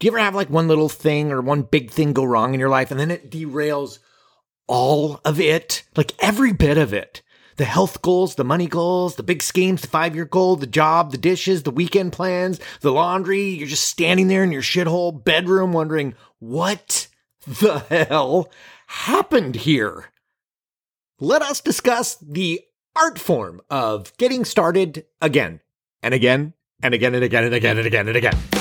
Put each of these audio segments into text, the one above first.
Do you ever have like one little thing or one big thing go wrong in your life and then it derails all of it? Like every bit of it. The health goals, the money goals, the big schemes, the five year goal, the job, the dishes, the weekend plans, the laundry. You're just standing there in your shithole bedroom wondering, what the hell happened here? Let us discuss the art form of getting started again and again and again and again and again and again and again.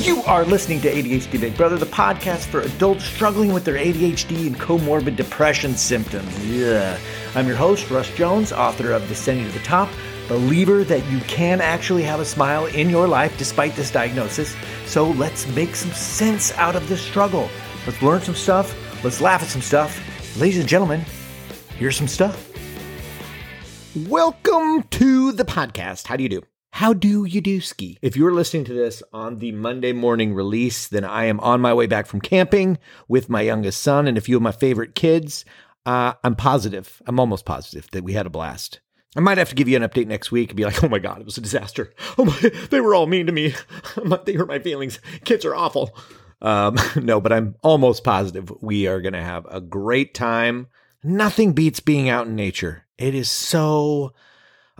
You are listening to ADHD Big Brother, the podcast for adults struggling with their ADHD and comorbid depression symptoms. Yeah. I'm your host, Russ Jones, author of Descending to the Top, believer that you can actually have a smile in your life despite this diagnosis. So let's make some sense out of this struggle. Let's learn some stuff. Let's laugh at some stuff. Ladies and gentlemen, here's some stuff. Welcome to the podcast. How do you do? How do you do, ski? If you're listening to this on the Monday morning release, then I am on my way back from camping with my youngest son and a few of my favorite kids. Uh, I'm positive, I'm almost positive that we had a blast. I might have to give you an update next week and be like, oh my God, it was a disaster. Oh my, they were all mean to me. they hurt my feelings. Kids are awful. Um, no, but I'm almost positive we are going to have a great time. Nothing beats being out in nature. It is so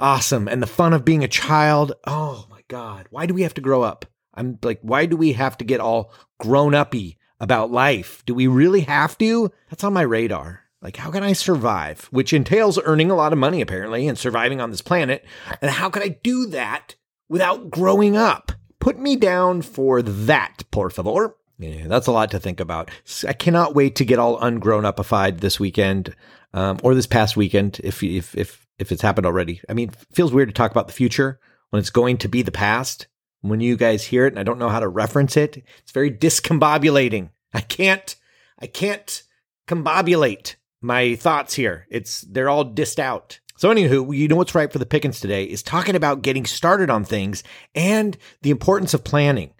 awesome. And the fun of being a child. Oh my God. Why do we have to grow up? I'm like, why do we have to get all grown uppy about life? Do we really have to? That's on my radar. Like, how can I survive? Which entails earning a lot of money, apparently, and surviving on this planet. And how can I do that without growing up? Put me down for that, por favor. Yeah, that's a lot to think about. I cannot wait to get all ungrown upified this weekend, um, or this past weekend, if if if if it's happened already. I mean, it feels weird to talk about the future when it's going to be the past. When you guys hear it and I don't know how to reference it, it's very discombobulating. I can't, I can't combobulate my thoughts here. It's, they're all dissed out. So anywho, you know what's right for the pickings today is talking about getting started on things and the importance of planning.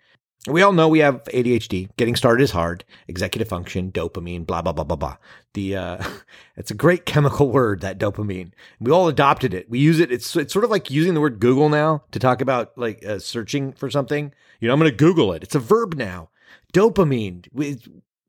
We all know we have ADHD. Getting started is hard. Executive function, dopamine, blah blah blah blah blah. The uh, it's a great chemical word that dopamine. We all adopted it. We use it. It's it's sort of like using the word Google now to talk about like uh, searching for something. You know, I'm going to Google it. It's a verb now. Dopamine. We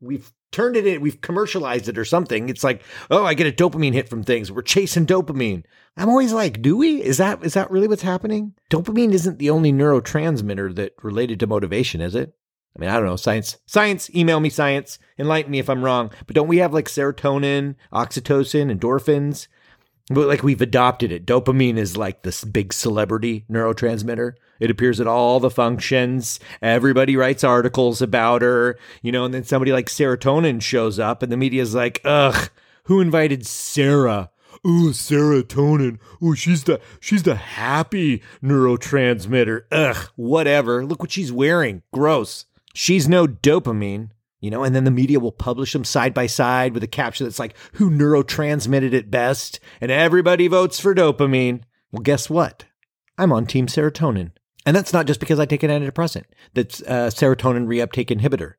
we've turned it in, we've commercialized it or something. It's like, oh, I get a dopamine hit from things. We're chasing dopamine. I'm always like, do we? Is that is that really what's happening? Dopamine isn't the only neurotransmitter that related to motivation, is it? I mean, I don't know. Science, science, email me science, enlighten me if I'm wrong. But don't we have like serotonin, oxytocin, endorphins? But like we've adopted it. Dopamine is like this big celebrity neurotransmitter. It appears at all the functions. Everybody writes articles about her, you know, and then somebody like serotonin shows up and the media's like, ugh, who invited Sarah? Ooh, serotonin. Ooh, she's the she's the happy neurotransmitter. Ugh, whatever. Look what she's wearing. Gross. She's no dopamine, you know, and then the media will publish them side by side with a caption that's like, who neurotransmitted it best? And everybody votes for dopamine. Well, guess what? I'm on team serotonin. And that's not just because I take an antidepressant. That's a serotonin reuptake inhibitor.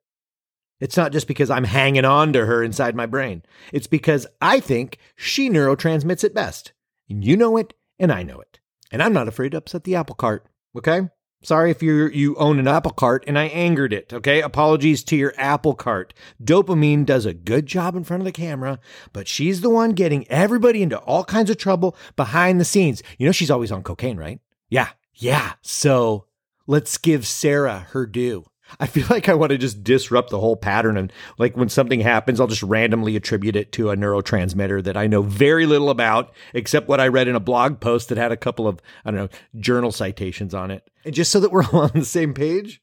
It's not just because I'm hanging on to her inside my brain. It's because I think she neurotransmits it best. And you know it, and I know it. And I'm not afraid to upset the apple cart. Okay? Sorry if you you own an apple cart and I angered it. Okay? Apologies to your apple cart. Dopamine does a good job in front of the camera, but she's the one getting everybody into all kinds of trouble behind the scenes. You know she's always on cocaine, right? Yeah. Yeah. So let's give Sarah her due. I feel like I want to just disrupt the whole pattern. And like when something happens, I'll just randomly attribute it to a neurotransmitter that I know very little about, except what I read in a blog post that had a couple of, I don't know, journal citations on it. And just so that we're all on the same page,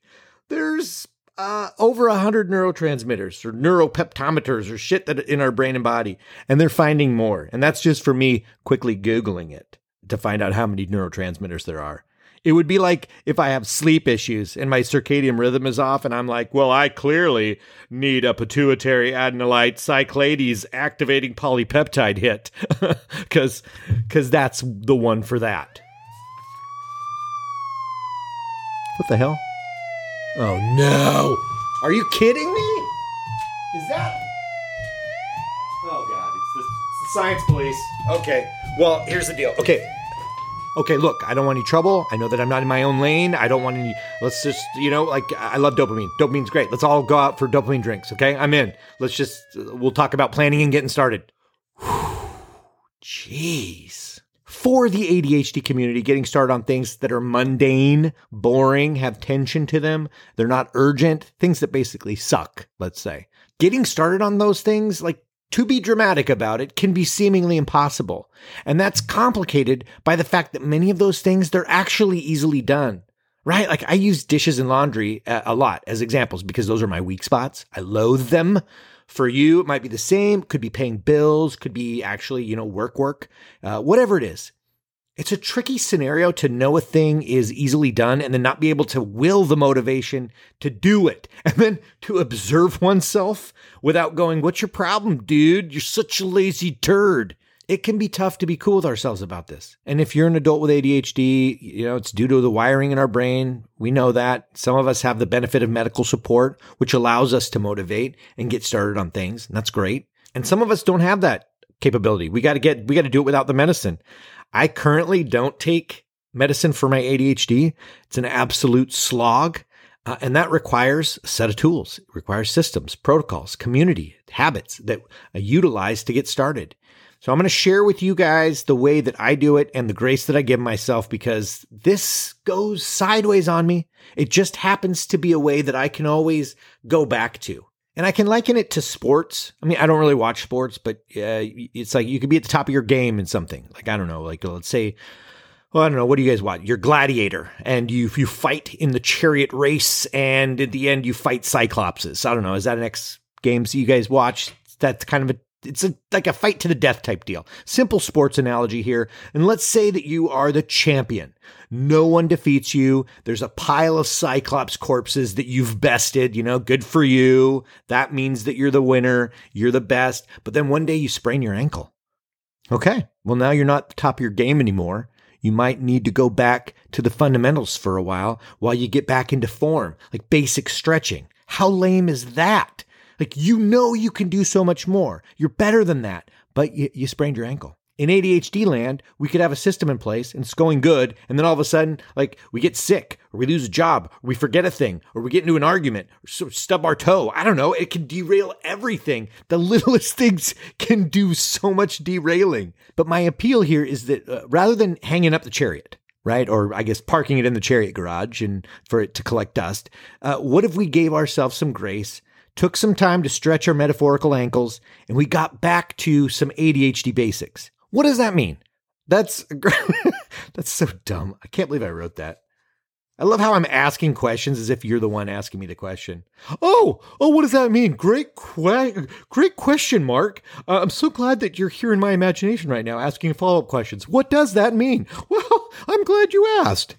there's uh, over a hundred neurotransmitters or neuropeptometers or shit that in our brain and body, and they're finding more. And that's just for me quickly googling it to find out how many neurotransmitters there are. It would be like if I have sleep issues and my circadian rhythm is off, and I'm like, well, I clearly need a pituitary adenylate cyclase activating polypeptide hit because that's the one for that. What the hell? Oh no! Are you kidding me? Is that? Oh god! It's the, it's the science police. Okay, Well, here's the deal. Okay. Okay, look, I don't want any trouble. I know that I'm not in my own lane. I don't want any. Let's just, you know, like, I love dopamine. Dopamine's great. Let's all go out for dopamine drinks, okay? I'm in. Let's just, we'll talk about planning and getting started. Jeez. For the ADHD community, getting started on things that are mundane, boring, have tension to them, they're not urgent, things that basically suck, let's say. Getting started on those things, like to be dramatic about it can be seemingly impossible. And that's complicated by the fact that many of those things, they're actually easily done, right? Like I use dishes and laundry a lot as examples because those are my weak spots. I loathe them. For you, it might be the same, could be paying bills, could be actually, you know, work, work, uh, whatever it is. It's a tricky scenario to know a thing is easily done and then not be able to will the motivation to do it and then to observe oneself without going, What's your problem, dude? You're such a lazy turd. It can be tough to be cool with ourselves about this. And if you're an adult with ADHD, you know, it's due to the wiring in our brain. We know that. Some of us have the benefit of medical support, which allows us to motivate and get started on things. And that's great. And some of us don't have that capability. We got to get, we got to do it without the medicine. I currently don't take medicine for my ADHD. It's an absolute slog. Uh, and that requires a set of tools. It requires systems, protocols, community, habits that I utilize to get started. So I'm going to share with you guys the way that I do it and the grace that I give myself because this goes sideways on me. It just happens to be a way that I can always go back to. And I can liken it to sports. I mean, I don't really watch sports, but uh, it's like you could be at the top of your game in something. Like I don't know, like let's say, well, I don't know, what do you guys watch? You're Gladiator, and you you fight in the chariot race, and at the end you fight Cyclopses. I don't know, is that an X Games you guys watch? That's kind of a it's a, like a fight to the death type deal. Simple sports analogy here. And let's say that you are the champion. No one defeats you. There's a pile of Cyclops corpses that you've bested. You know, good for you. That means that you're the winner. You're the best. But then one day you sprain your ankle. Okay. Well, now you're not the top of your game anymore. You might need to go back to the fundamentals for a while while you get back into form, like basic stretching. How lame is that? Like, you know, you can do so much more. You're better than that, but you, you sprained your ankle. In ADHD land, we could have a system in place and it's going good. And then all of a sudden, like we get sick or we lose a job or we forget a thing or we get into an argument or stub our toe. I don't know. It can derail everything. The littlest things can do so much derailing. But my appeal here is that uh, rather than hanging up the chariot, right? Or I guess parking it in the chariot garage and for it to collect dust. Uh, what if we gave ourselves some grace took some time to stretch our metaphorical ankles, and we got back to some ADHD basics. What does that mean? That's that's so dumb. I can't believe I wrote that. I love how I'm asking questions as if you're the one asking me the question. Oh, oh, what does that mean? Great, que- great question, Mark. Uh, I'm so glad that you're here in my imagination right now, asking follow up questions. What does that mean? Well, I'm glad you asked.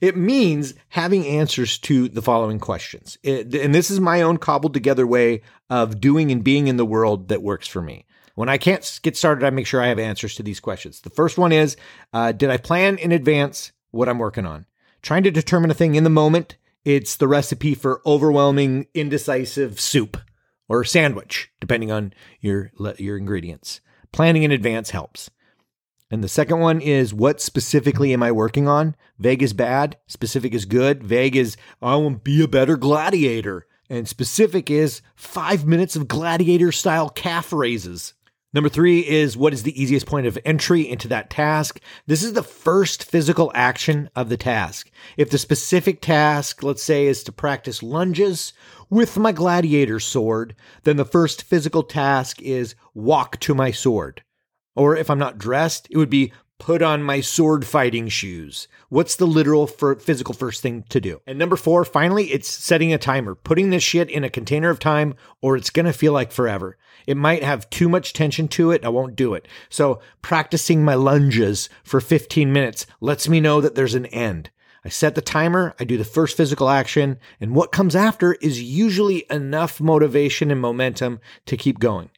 It means having answers to the following questions. It, and this is my own cobbled together way of doing and being in the world that works for me. When I can't get started, I make sure I have answers to these questions. The first one is uh, Did I plan in advance what I'm working on? Trying to determine a thing in the moment, it's the recipe for overwhelming, indecisive soup or sandwich, depending on your, your ingredients. Planning in advance helps. And the second one is what specifically am I working on? Vague is bad, specific is good. Vague is I want to be a better gladiator. And specific is five minutes of gladiator style calf raises. Number three is what is the easiest point of entry into that task? This is the first physical action of the task. If the specific task, let's say, is to practice lunges with my gladiator sword, then the first physical task is walk to my sword. Or if I'm not dressed, it would be put on my sword fighting shoes. What's the literal for physical first thing to do? And number four, finally, it's setting a timer, putting this shit in a container of time, or it's to feel like forever. It might have too much tension to it. I won't do it. So practicing my lunges for 15 minutes lets me know that there's an end. I set the timer, I do the first physical action, and what comes after is usually enough motivation and momentum to keep going.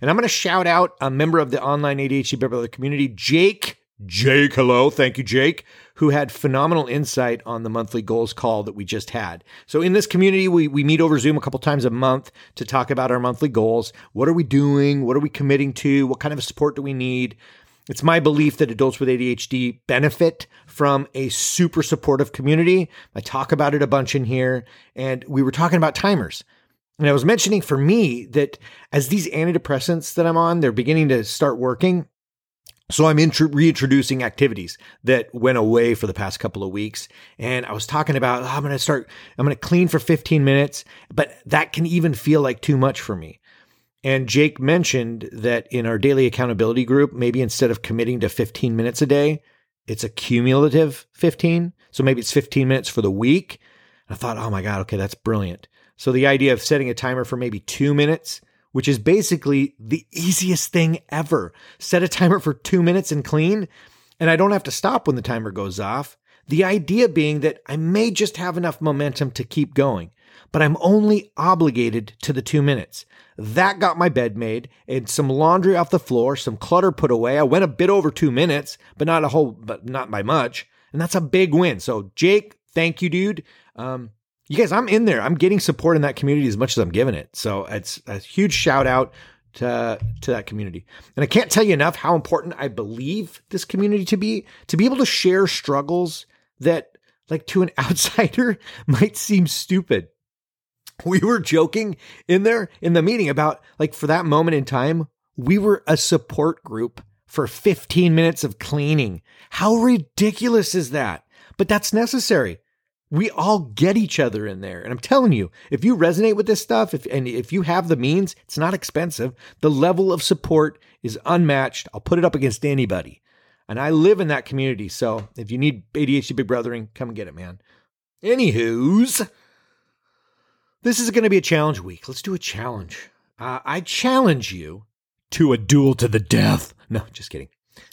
And I'm going to shout out a member of the online ADHD Brother community, Jake. Jake, hello. Thank you, Jake, who had phenomenal insight on the monthly goals call that we just had. So in this community, we, we meet over Zoom a couple times a month to talk about our monthly goals. What are we doing? What are we committing to? What kind of support do we need? It's my belief that adults with ADHD benefit from a super supportive community. I talk about it a bunch in here, and we were talking about timers. And I was mentioning for me that as these antidepressants that I'm on, they're beginning to start working. So I'm intro- reintroducing activities that went away for the past couple of weeks. And I was talking about, oh, I'm going to start, I'm going to clean for 15 minutes, but that can even feel like too much for me. And Jake mentioned that in our daily accountability group, maybe instead of committing to 15 minutes a day, it's a cumulative 15. So maybe it's 15 minutes for the week. And I thought, oh my God, okay, that's brilliant. So the idea of setting a timer for maybe two minutes, which is basically the easiest thing ever. Set a timer for two minutes and clean, and I don't have to stop when the timer goes off. The idea being that I may just have enough momentum to keep going, but I'm only obligated to the two minutes. That got my bed made and some laundry off the floor, some clutter put away. I went a bit over two minutes, but not a whole, but not by much. And that's a big win. So, Jake, thank you, dude. Um, you guys, I'm in there. I'm getting support in that community as much as I'm giving it. So it's a huge shout out to to that community. And I can't tell you enough how important I believe this community to be to be able to share struggles that like to an outsider might seem stupid we were joking in there in the meeting about like for that moment in time, we were a support group for 15 minutes of cleaning. How ridiculous is that? But that's necessary. We all get each other in there. And I'm telling you, if you resonate with this stuff, if and if you have the means, it's not expensive. The level of support is unmatched. I'll put it up against anybody. And I live in that community. So if you need ADHD Big Brothering, come and get it, man. Anywho's, this is going to be a challenge week. Let's do a challenge. Uh, I challenge you to a duel to the death. No, just kidding.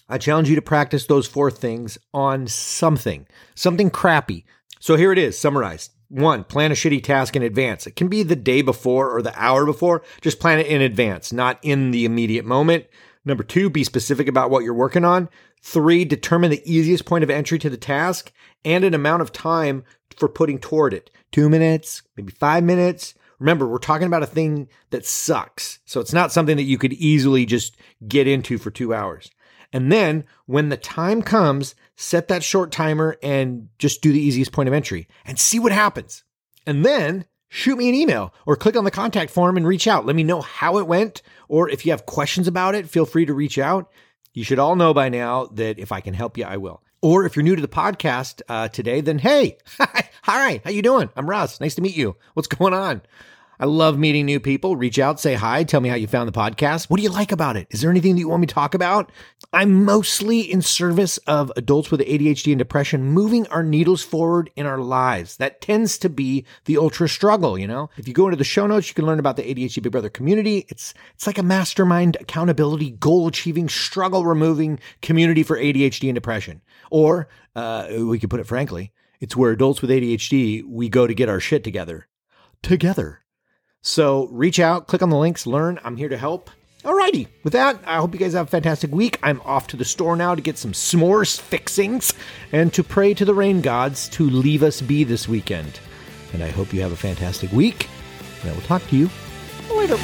I challenge you to practice those four things on something, something crappy. So here it is, summarized. One, plan a shitty task in advance. It can be the day before or the hour before. Just plan it in advance, not in the immediate moment. Number two, be specific about what you're working on. Three, determine the easiest point of entry to the task and an amount of time for putting toward it two minutes, maybe five minutes. Remember, we're talking about a thing that sucks. So it's not something that you could easily just get into for two hours. And then when the time comes, set that short timer and just do the easiest point of entry and see what happens. And then shoot me an email or click on the contact form and reach out. Let me know how it went. Or if you have questions about it, feel free to reach out. You should all know by now that if I can help you, I will. Or if you're new to the podcast uh, today, then hey, hi, how you doing? I'm Russ. Nice to meet you. What's going on? I love meeting new people. Reach out, say hi, tell me how you found the podcast. What do you like about it? Is there anything that you want me to talk about? I'm mostly in service of adults with ADHD and depression, moving our needles forward in our lives. That tends to be the ultra struggle, you know? If you go into the show notes, you can learn about the ADHD Big Brother community. It's it's like a mastermind accountability, goal achieving, struggle removing community for ADHD and depression. Or uh, we could put it frankly, it's where adults with ADHD we go to get our shit together. Together. So reach out, click on the links, learn. I'm here to help. Alrighty, with that, I hope you guys have a fantastic week. I'm off to the store now to get some s'mores fixings and to pray to the rain gods to leave us be this weekend. And I hope you have a fantastic week, and I will talk to you later.